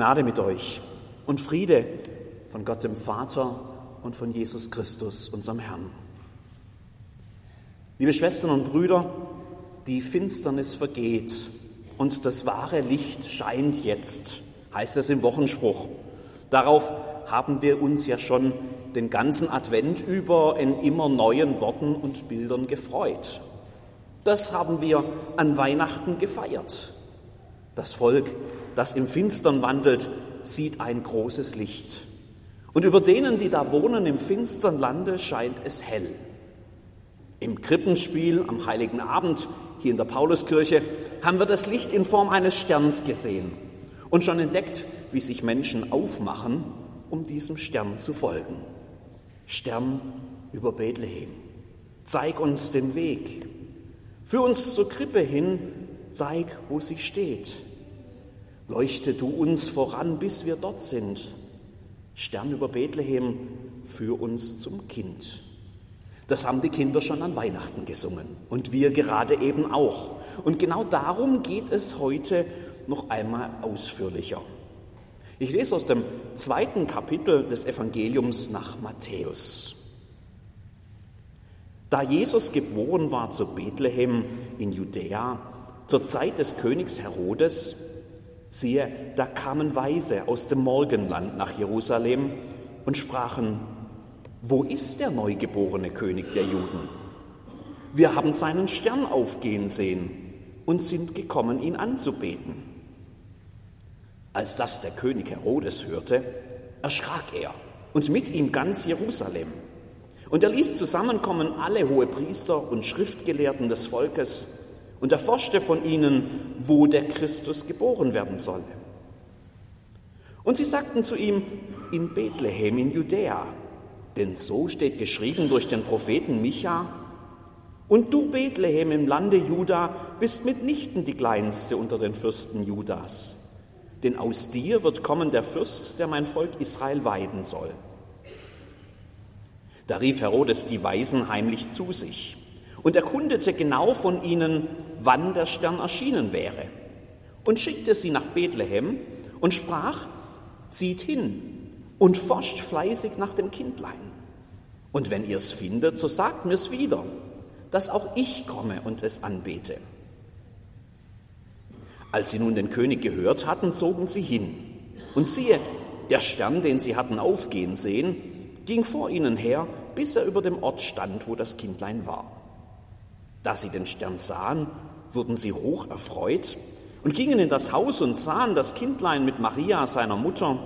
Gnade mit euch und Friede von Gott dem Vater und von Jesus Christus, unserem Herrn. Liebe Schwestern und Brüder, die Finsternis vergeht und das wahre Licht scheint jetzt, heißt es im Wochenspruch. Darauf haben wir uns ja schon den ganzen Advent über in immer neuen Worten und Bildern gefreut. Das haben wir an Weihnachten gefeiert. Das Volk, das im Finstern wandelt, sieht ein großes Licht. Und über denen, die da wohnen im finstern Lande, scheint es hell. Im Krippenspiel am heiligen Abend hier in der Pauluskirche haben wir das Licht in Form eines Sterns gesehen und schon entdeckt, wie sich Menschen aufmachen, um diesem Stern zu folgen. Stern über Bethlehem. Zeig uns den Weg. Führ uns zur Krippe hin, zeig, wo sie steht. Leuchte du uns voran, bis wir dort sind. Stern über Bethlehem, führ uns zum Kind. Das haben die Kinder schon an Weihnachten gesungen und wir gerade eben auch. Und genau darum geht es heute noch einmal ausführlicher. Ich lese aus dem zweiten Kapitel des Evangeliums nach Matthäus. Da Jesus geboren war zu Bethlehem in Judäa, zur Zeit des Königs Herodes, Siehe, da kamen Weise aus dem Morgenland nach Jerusalem und sprachen, wo ist der neugeborene König der Juden? Wir haben seinen Stern aufgehen sehen und sind gekommen, ihn anzubeten. Als das der König Herodes hörte, erschrak er und mit ihm ganz Jerusalem. Und er ließ zusammenkommen alle Hohepriester und Schriftgelehrten des Volkes und erforschte von ihnen, wo der Christus geboren werden solle. Und sie sagten zu ihm, in Bethlehem in Judäa, denn so steht geschrieben durch den Propheten Micha, und du, Bethlehem im Lande Juda, bist mitnichten die kleinste unter den Fürsten Judas. Denn aus dir wird kommen der Fürst, der mein Volk Israel weiden soll. Da rief Herodes die Weisen heimlich zu sich und erkundete genau von ihnen, wann der Stern erschienen wäre, und schickte sie nach Bethlehem und sprach, zieht hin und forscht fleißig nach dem Kindlein. Und wenn ihr es findet, so sagt mir's wieder, dass auch ich komme und es anbete. Als sie nun den König gehört hatten, zogen sie hin. Und siehe, der Stern, den sie hatten aufgehen sehen, ging vor ihnen her, bis er über dem Ort stand, wo das Kindlein war. Da sie den Stern sahen, wurden sie hoch erfreut und gingen in das Haus und sahen das Kindlein mit Maria, seiner Mutter,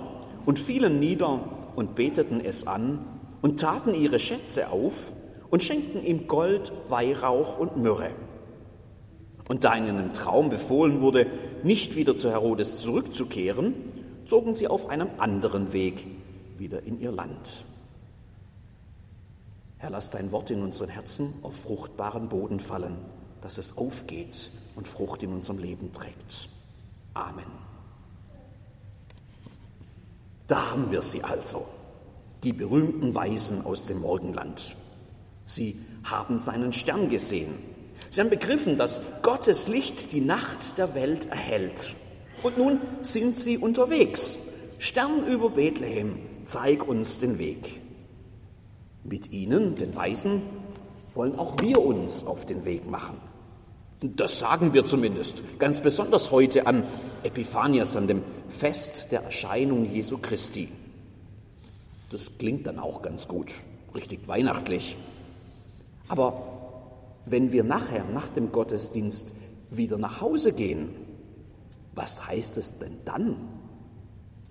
und fielen nieder und beteten es an und taten ihre Schätze auf und schenkten ihm Gold, Weihrauch und Myrrhe. Und da ihnen im Traum befohlen wurde, nicht wieder zu Herodes zurückzukehren, zogen sie auf einem anderen Weg wieder in ihr Land. Herr, lass dein Wort in unseren Herzen auf fruchtbaren Boden fallen, dass es aufgeht und Frucht in unserem Leben trägt. Amen. Da haben wir sie also, die berühmten Weisen aus dem Morgenland. Sie haben seinen Stern gesehen. Sie haben begriffen, dass Gottes Licht die Nacht der Welt erhält. Und nun sind sie unterwegs. Stern über Bethlehem, zeig uns den Weg. Mit ihnen, den Weisen, wollen auch wir uns auf den Weg machen. Das sagen wir zumindest, ganz besonders heute an Epiphanias, an dem Fest der Erscheinung Jesu Christi. Das klingt dann auch ganz gut, richtig weihnachtlich. Aber wenn wir nachher, nach dem Gottesdienst, wieder nach Hause gehen, was heißt es denn dann?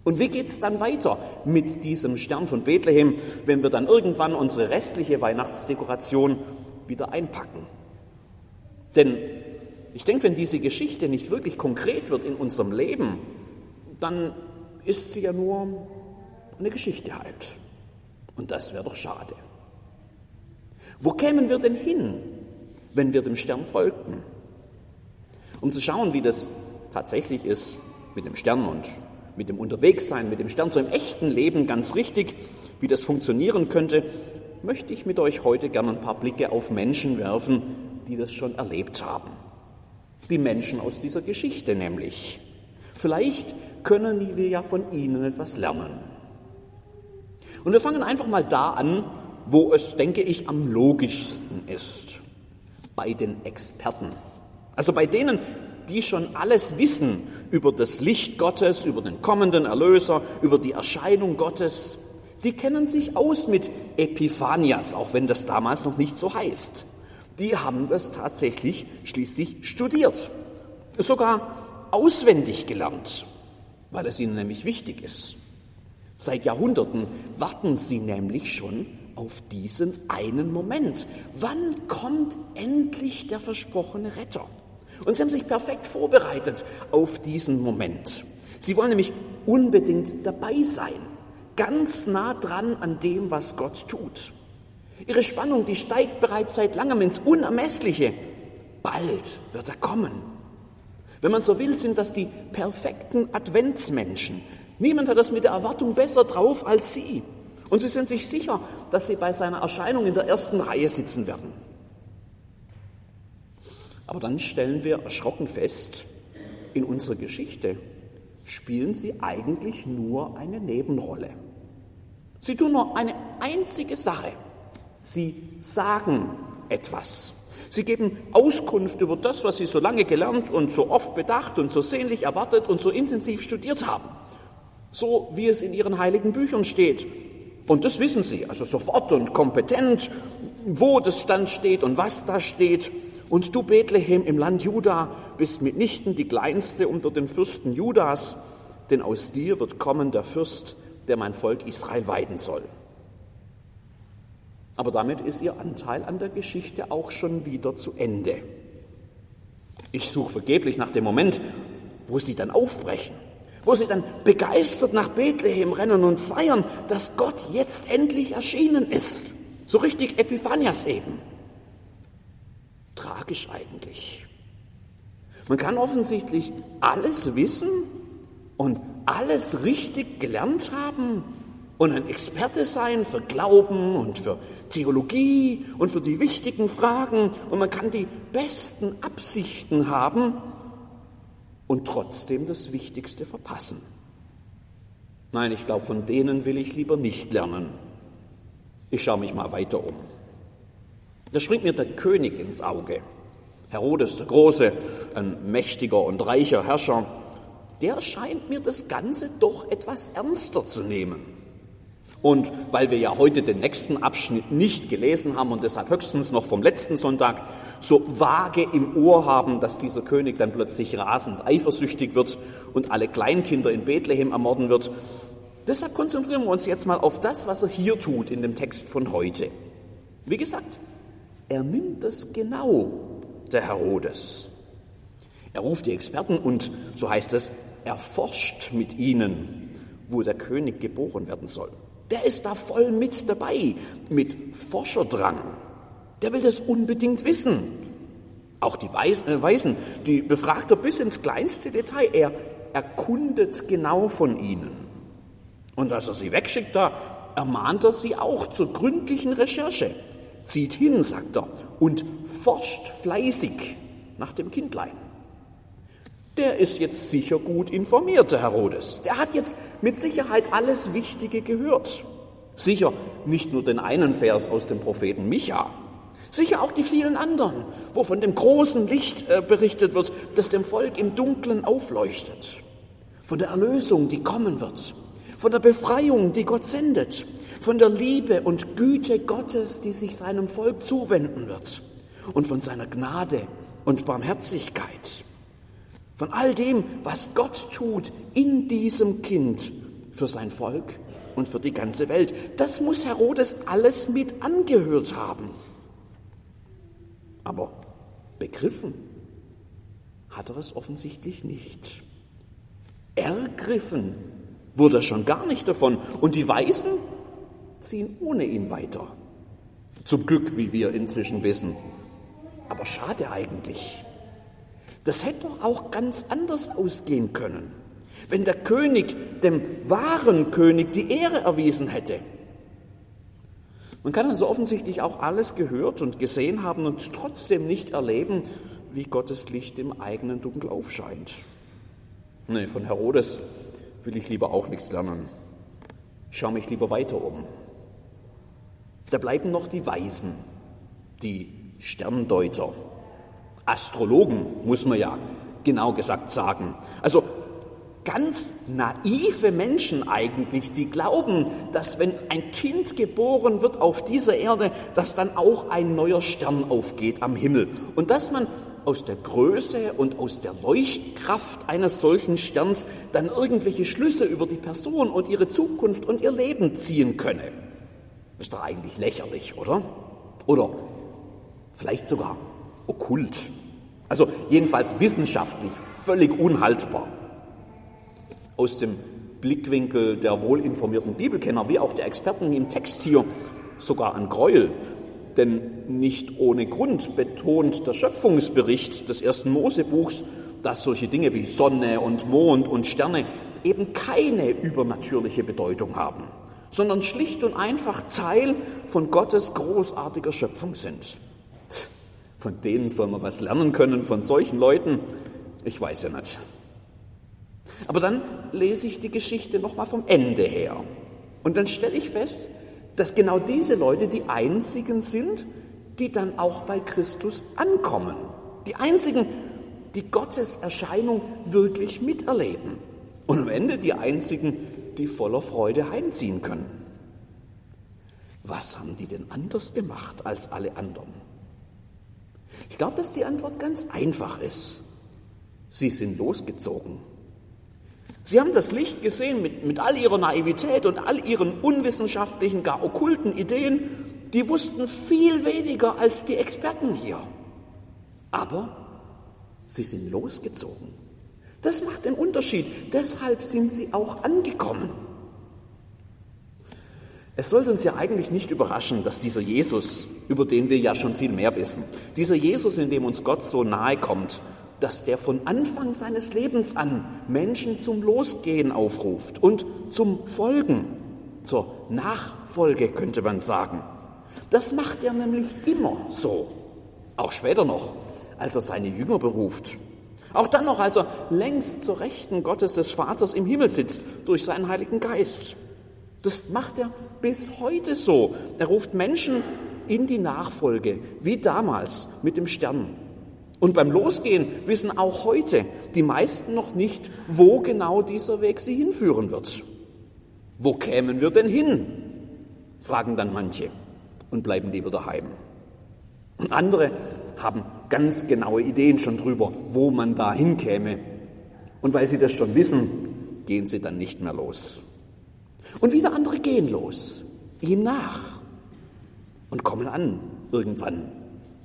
Und wie geht es dann weiter mit diesem Stern von Bethlehem, wenn wir dann irgendwann unsere restliche Weihnachtsdekoration wieder einpacken? Denn ich denke, wenn diese Geschichte nicht wirklich konkret wird in unserem Leben, dann ist sie ja nur eine Geschichte halt. Und das wäre doch schade. Wo kämen wir denn hin, wenn wir dem Stern folgten? Um zu schauen, wie das tatsächlich ist mit dem Stern und mit dem Unterwegssein, mit dem Stern, so im echten Leben ganz richtig, wie das funktionieren könnte, möchte ich mit euch heute gerne ein paar Blicke auf Menschen werfen, die das schon erlebt haben. Die Menschen aus dieser Geschichte nämlich. Vielleicht können wir ja von ihnen etwas lernen. Und wir fangen einfach mal da an, wo es, denke ich, am logischsten ist. Bei den Experten. Also bei denen, die schon alles wissen über das Licht Gottes, über den kommenden Erlöser, über die Erscheinung Gottes. Die kennen sich aus mit Epiphanias, auch wenn das damals noch nicht so heißt. Die haben das tatsächlich schließlich studiert, sogar auswendig gelernt, weil es ihnen nämlich wichtig ist. Seit Jahrhunderten warten sie nämlich schon auf diesen einen Moment. Wann kommt endlich der versprochene Retter? Und sie haben sich perfekt vorbereitet auf diesen Moment. Sie wollen nämlich unbedingt dabei sein, ganz nah dran an dem, was Gott tut. Ihre Spannung, die steigt bereits seit langem ins Unermessliche. Bald wird er kommen. Wenn man so will, sind das die perfekten Adventsmenschen. Niemand hat das mit der Erwartung besser drauf als sie. Und sie sind sich sicher, dass sie bei seiner Erscheinung in der ersten Reihe sitzen werden. Aber dann stellen wir erschrocken fest, in unserer Geschichte spielen sie eigentlich nur eine Nebenrolle. Sie tun nur eine einzige Sache. Sie sagen etwas. Sie geben Auskunft über das, was sie so lange gelernt und so oft bedacht und so sehnlich erwartet und so intensiv studiert haben. So wie es in ihren heiligen Büchern steht. Und das wissen sie, also sofort und kompetent, wo das dann steht und was da steht. Und du, Bethlehem im Land Juda, bist mitnichten die kleinste unter den Fürsten Judas, denn aus dir wird kommen der Fürst, der mein Volk Israel weiden soll. Aber damit ist ihr Anteil an der Geschichte auch schon wieder zu Ende. Ich suche vergeblich nach dem Moment, wo sie dann aufbrechen, wo sie dann begeistert nach Bethlehem rennen und feiern, dass Gott jetzt endlich erschienen ist. So richtig Epiphanias eben tragisch eigentlich. Man kann offensichtlich alles wissen und alles richtig gelernt haben und ein Experte sein für Glauben und für Theologie und für die wichtigen Fragen und man kann die besten Absichten haben und trotzdem das Wichtigste verpassen. Nein, ich glaube, von denen will ich lieber nicht lernen. Ich schaue mich mal weiter um. Da springt mir der König ins Auge. Herodes der Große, ein mächtiger und reicher Herrscher, der scheint mir das Ganze doch etwas ernster zu nehmen. Und weil wir ja heute den nächsten Abschnitt nicht gelesen haben und deshalb höchstens noch vom letzten Sonntag so vage im Ohr haben, dass dieser König dann plötzlich rasend eifersüchtig wird und alle Kleinkinder in Bethlehem ermorden wird, deshalb konzentrieren wir uns jetzt mal auf das, was er hier tut in dem Text von heute. Wie gesagt, er nimmt es genau, der Herodes. Er ruft die Experten und, so heißt es, erforscht mit ihnen, wo der König geboren werden soll. Der ist da voll mit dabei, mit Forscherdrang. Der will das unbedingt wissen. Auch die äh, Weisen, die befragt er bis ins kleinste Detail. Er erkundet genau von ihnen. Und als er sie wegschickt, da ermahnt er sie auch zur gründlichen Recherche. Zieht hin, sagt er, und forscht fleißig nach dem Kindlein. Der ist jetzt sicher gut informiert, der Herodes. Der hat jetzt mit Sicherheit alles Wichtige gehört. Sicher nicht nur den einen Vers aus dem Propheten Micha, sicher auch die vielen anderen, wo von dem großen Licht äh, berichtet wird, das dem Volk im Dunklen aufleuchtet, von der Erlösung, die kommen wird, von der Befreiung, die Gott sendet, von der Liebe und Güte Gottes, die sich seinem Volk zuwenden wird und von seiner Gnade und Barmherzigkeit. Von all dem, was Gott tut in diesem Kind für sein Volk und für die ganze Welt. Das muss Herodes alles mit angehört haben. Aber begriffen hat er es offensichtlich nicht. Ergriffen wurde er schon gar nicht davon. Und die Weisen, ziehen ohne ihn weiter. Zum Glück, wie wir inzwischen wissen. Aber schade eigentlich. Das hätte doch auch ganz anders ausgehen können, wenn der König dem wahren König die Ehre erwiesen hätte. Man kann also offensichtlich auch alles gehört und gesehen haben und trotzdem nicht erleben, wie Gottes Licht im eigenen Dunkel aufscheint. Nee, von Herodes will ich lieber auch nichts lernen. Ich schaue mich lieber weiter um. Da bleiben noch die Weisen, die Sterndeuter, Astrologen, muss man ja genau gesagt sagen. Also ganz naive Menschen eigentlich, die glauben, dass wenn ein Kind geboren wird auf dieser Erde, dass dann auch ein neuer Stern aufgeht am Himmel und dass man aus der Größe und aus der Leuchtkraft eines solchen Sterns dann irgendwelche Schlüsse über die Person und ihre Zukunft und ihr Leben ziehen könne. Ist doch eigentlich lächerlich, oder? Oder vielleicht sogar okkult. Also jedenfalls wissenschaftlich völlig unhaltbar. Aus dem Blickwinkel der wohlinformierten Bibelkenner wie auch der Experten im Text hier sogar ein Gräuel. Denn nicht ohne Grund betont der Schöpfungsbericht des ersten Mosebuchs, dass solche Dinge wie Sonne und Mond und Sterne eben keine übernatürliche Bedeutung haben, sondern schlicht und einfach Teil von Gottes großartiger Schöpfung sind. Von denen soll man was lernen können, von solchen Leuten? Ich weiß ja nicht. Aber dann lese ich die Geschichte nochmal vom Ende her. Und dann stelle ich fest, dass genau diese Leute die einzigen sind, die dann auch bei Christus ankommen. Die einzigen, die Gottes Erscheinung wirklich miterleben. Und am Ende die einzigen, die voller Freude heimziehen können. Was haben die denn anders gemacht als alle anderen? Ich glaube, dass die Antwort ganz einfach ist. Sie sind losgezogen. Sie haben das Licht gesehen mit, mit all ihrer Naivität und all ihren unwissenschaftlichen, gar okkulten Ideen. Die wussten viel weniger als die Experten hier. Aber sie sind losgezogen. Das macht den Unterschied. Deshalb sind sie auch angekommen. Es sollte uns ja eigentlich nicht überraschen, dass dieser Jesus, über den wir ja schon viel mehr wissen, dieser Jesus, in dem uns Gott so nahe kommt, dass der von Anfang seines Lebens an Menschen zum Losgehen aufruft und zum Folgen, zur Nachfolge könnte man sagen. Das macht er nämlich immer so, auch später noch, als er seine Jünger beruft. Auch dann noch, als er längst zur Rechten Gottes des Vaters im Himmel sitzt durch seinen Heiligen Geist. Das macht er bis heute so. Er ruft Menschen in die Nachfolge, wie damals mit dem Stern. Und beim Losgehen wissen auch heute die meisten noch nicht, wo genau dieser Weg sie hinführen wird. Wo kämen wir denn hin? fragen dann manche und bleiben lieber daheim. Und andere haben ganz genaue Ideen schon drüber, wo man da hinkäme. Und weil sie das schon wissen, gehen sie dann nicht mehr los. Und wieder andere gehen los, ihm nach und kommen an irgendwann,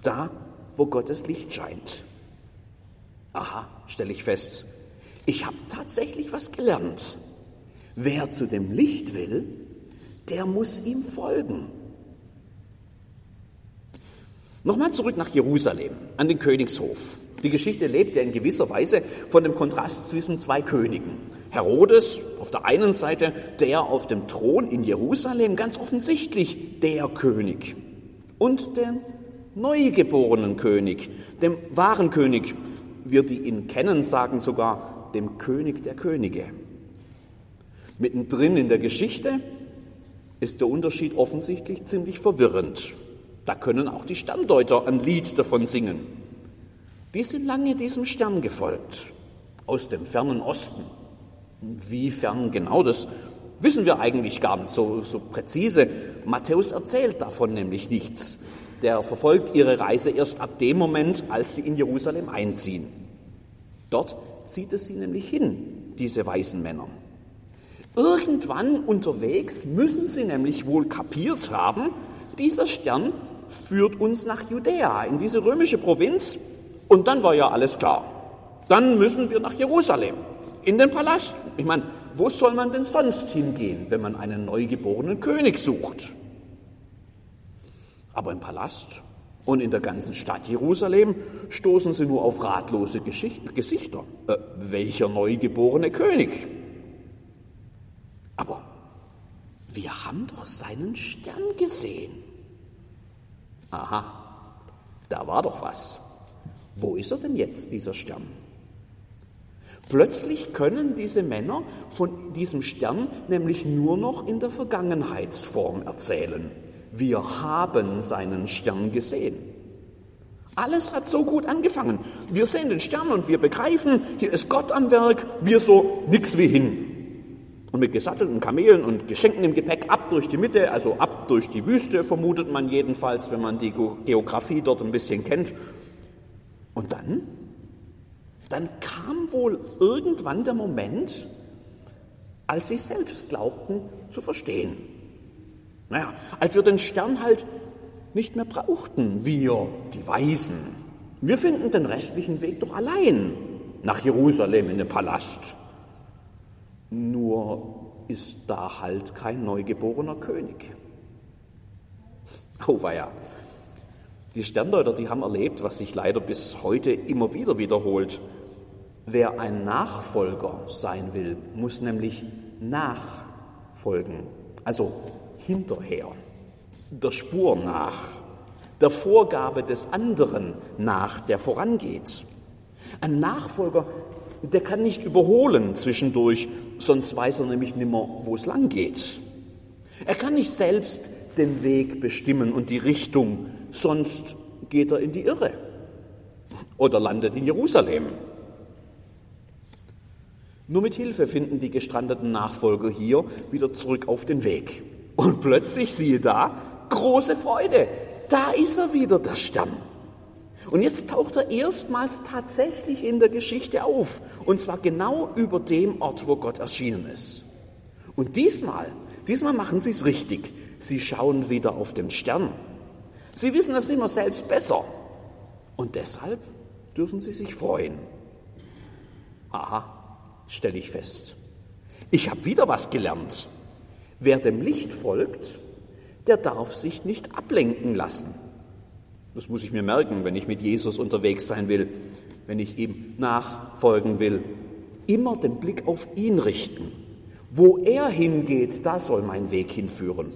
da, wo Gottes Licht scheint. Aha, stelle ich fest, ich habe tatsächlich was gelernt. Wer zu dem Licht will, der muss ihm folgen. Nochmal zurück nach Jerusalem, an den Königshof. Die Geschichte lebt ja in gewisser Weise von dem Kontrast zwischen zwei Königen. Herodes auf der einen Seite, der auf dem Thron in Jerusalem ganz offensichtlich der König. Und den neugeborenen König, dem wahren König. Wir, die ihn kennen, sagen sogar dem König der Könige. Mittendrin in der Geschichte ist der Unterschied offensichtlich ziemlich verwirrend. Da können auch die Sterndeuter ein Lied davon singen. Die sind lange diesem Stern gefolgt, aus dem fernen Osten. Wie fern genau das wissen wir eigentlich gar nicht so, so präzise. Matthäus erzählt davon nämlich nichts. Der verfolgt ihre Reise erst ab dem Moment, als sie in Jerusalem einziehen. Dort zieht es sie nämlich hin, diese weißen Männer. Irgendwann unterwegs müssen sie nämlich wohl kapiert haben, dieser Stern führt uns nach Judäa, in diese römische Provinz. Und dann war ja alles klar. Dann müssen wir nach Jerusalem, in den Palast. Ich meine, wo soll man denn sonst hingehen, wenn man einen neugeborenen König sucht? Aber im Palast und in der ganzen Stadt Jerusalem stoßen sie nur auf ratlose Gesichter. Äh, welcher neugeborene König? Aber wir haben doch seinen Stern gesehen. Aha, da war doch was. Wo ist er denn jetzt, dieser Stern? Plötzlich können diese Männer von diesem Stern nämlich nur noch in der Vergangenheitsform erzählen. Wir haben seinen Stern gesehen. Alles hat so gut angefangen. Wir sehen den Stern und wir begreifen, hier ist Gott am Werk, wir so nix wie hin. Und mit gesattelten Kamelen und Geschenken im Gepäck ab durch die Mitte, also ab durch die Wüste, vermutet man jedenfalls, wenn man die Geografie dort ein bisschen kennt. Und dann? Dann kam wohl irgendwann der Moment, als sie selbst glaubten zu verstehen. Naja, als wir den Stern halt nicht mehr brauchten, wir, die Weisen. Wir finden den restlichen Weg doch allein nach Jerusalem in den Palast. Nur ist da halt kein neugeborener König. Oh weia. Die Sterndeuter, die haben erlebt, was sich leider bis heute immer wieder wiederholt. Wer ein Nachfolger sein will, muss nämlich nachfolgen, also hinterher der Spur nach, der Vorgabe des anderen nach, der vorangeht. Ein Nachfolger, der kann nicht überholen zwischendurch, sonst weiß er nämlich nimmer, wo es lang geht. Er kann nicht selbst den Weg bestimmen und die Richtung, sonst geht er in die Irre oder landet in Jerusalem. Nur mit Hilfe finden die gestrandeten Nachfolger hier wieder zurück auf den Weg. Und plötzlich, siehe da, große Freude. Da ist er wieder, der Stern. Und jetzt taucht er erstmals tatsächlich in der Geschichte auf. Und zwar genau über dem Ort, wo Gott erschienen ist. Und diesmal, diesmal machen sie es richtig. Sie schauen wieder auf den Stern. Sie wissen es immer selbst besser. Und deshalb dürfen sie sich freuen. Aha, stelle ich fest. Ich habe wieder was gelernt. Wer dem Licht folgt, der darf sich nicht ablenken lassen. Das muss ich mir merken, wenn ich mit Jesus unterwegs sein will, wenn ich ihm nachfolgen will. Immer den Blick auf ihn richten. Wo er hingeht, da soll mein Weg hinführen.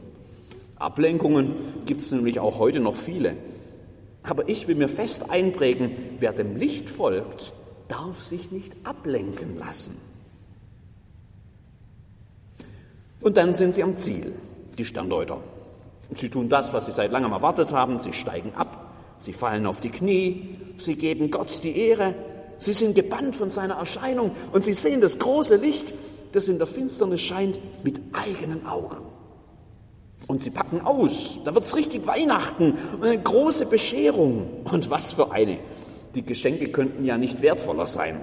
Ablenkungen gibt es nämlich auch heute noch viele. Aber ich will mir fest einprägen, wer dem Licht folgt, darf sich nicht ablenken lassen. Und dann sind sie am Ziel, die Sterndeuter. Sie tun das, was sie seit langem erwartet haben. Sie steigen ab, sie fallen auf die Knie, sie geben Gott die Ehre. Sie sind gebannt von seiner Erscheinung und sie sehen das große Licht, das in der Finsternis scheint, mit eigenen Augen. Und sie packen aus. Da wird es richtig Weihnachten und eine große Bescherung. Und was für eine. Die Geschenke könnten ja nicht wertvoller sein.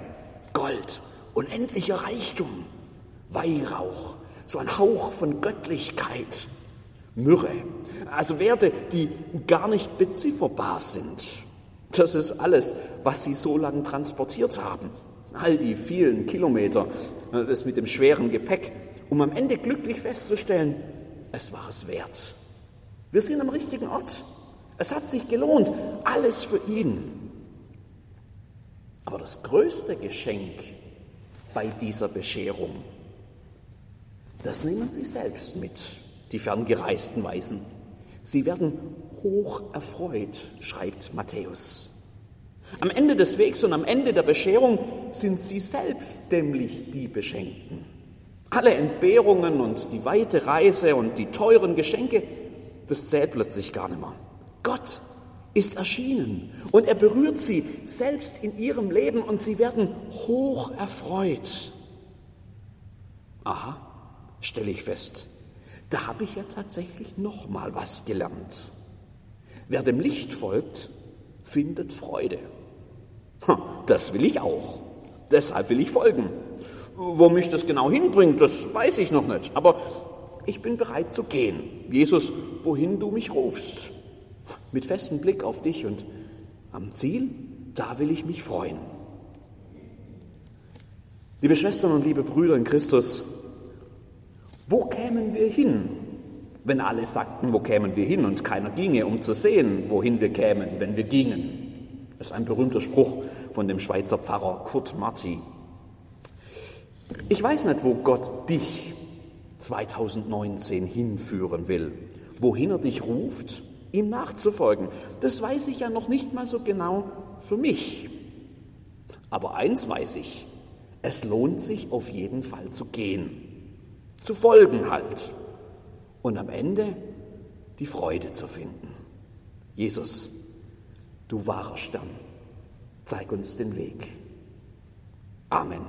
Gold, unendlicher Reichtum, Weihrauch, so ein Hauch von Göttlichkeit. Myrrhe. Also Werte, die gar nicht bezifferbar sind. Das ist alles, was sie so lange transportiert haben. All die vielen Kilometer, äh, das mit dem schweren Gepäck, um am Ende glücklich festzustellen, es war es wert. Wir sind am richtigen Ort. Es hat sich gelohnt. Alles für ihn. Aber das größte Geschenk bei dieser Bescherung, das nehmen Sie selbst mit die ferngereisten Weisen. Sie werden hoch erfreut, schreibt Matthäus. Am Ende des Wegs und am Ende der Bescherung sind sie selbst nämlich die Beschenkten. Alle Entbehrungen und die weite Reise und die teuren Geschenke, das zählt plötzlich gar nicht mehr. Gott ist erschienen und er berührt sie selbst in ihrem Leben und sie werden hoch erfreut. Aha, stelle ich fest, da habe ich ja tatsächlich noch mal was gelernt. Wer dem Licht folgt, findet Freude. Das will ich auch. Deshalb will ich folgen. Wo mich das genau hinbringt, das weiß ich noch nicht. Aber ich bin bereit zu gehen. Jesus, wohin du mich rufst. Mit festem Blick auf dich und am Ziel, da will ich mich freuen. Liebe Schwestern und liebe Brüder in Christus, wo kämen wir hin, wenn alle sagten, wo kämen wir hin und keiner ginge, um zu sehen, wohin wir kämen, wenn wir gingen? Das ist ein berühmter Spruch von dem Schweizer Pfarrer Kurt Marti. Ich weiß nicht, wo Gott dich 2019 hinführen will, wohin er dich ruft, ihm nachzufolgen. Das weiß ich ja noch nicht mal so genau für mich. Aber eins weiß ich, es lohnt sich auf jeden Fall zu gehen, zu folgen halt und am Ende die Freude zu finden. Jesus, du wahrer Stern, zeig uns den Weg. Amen.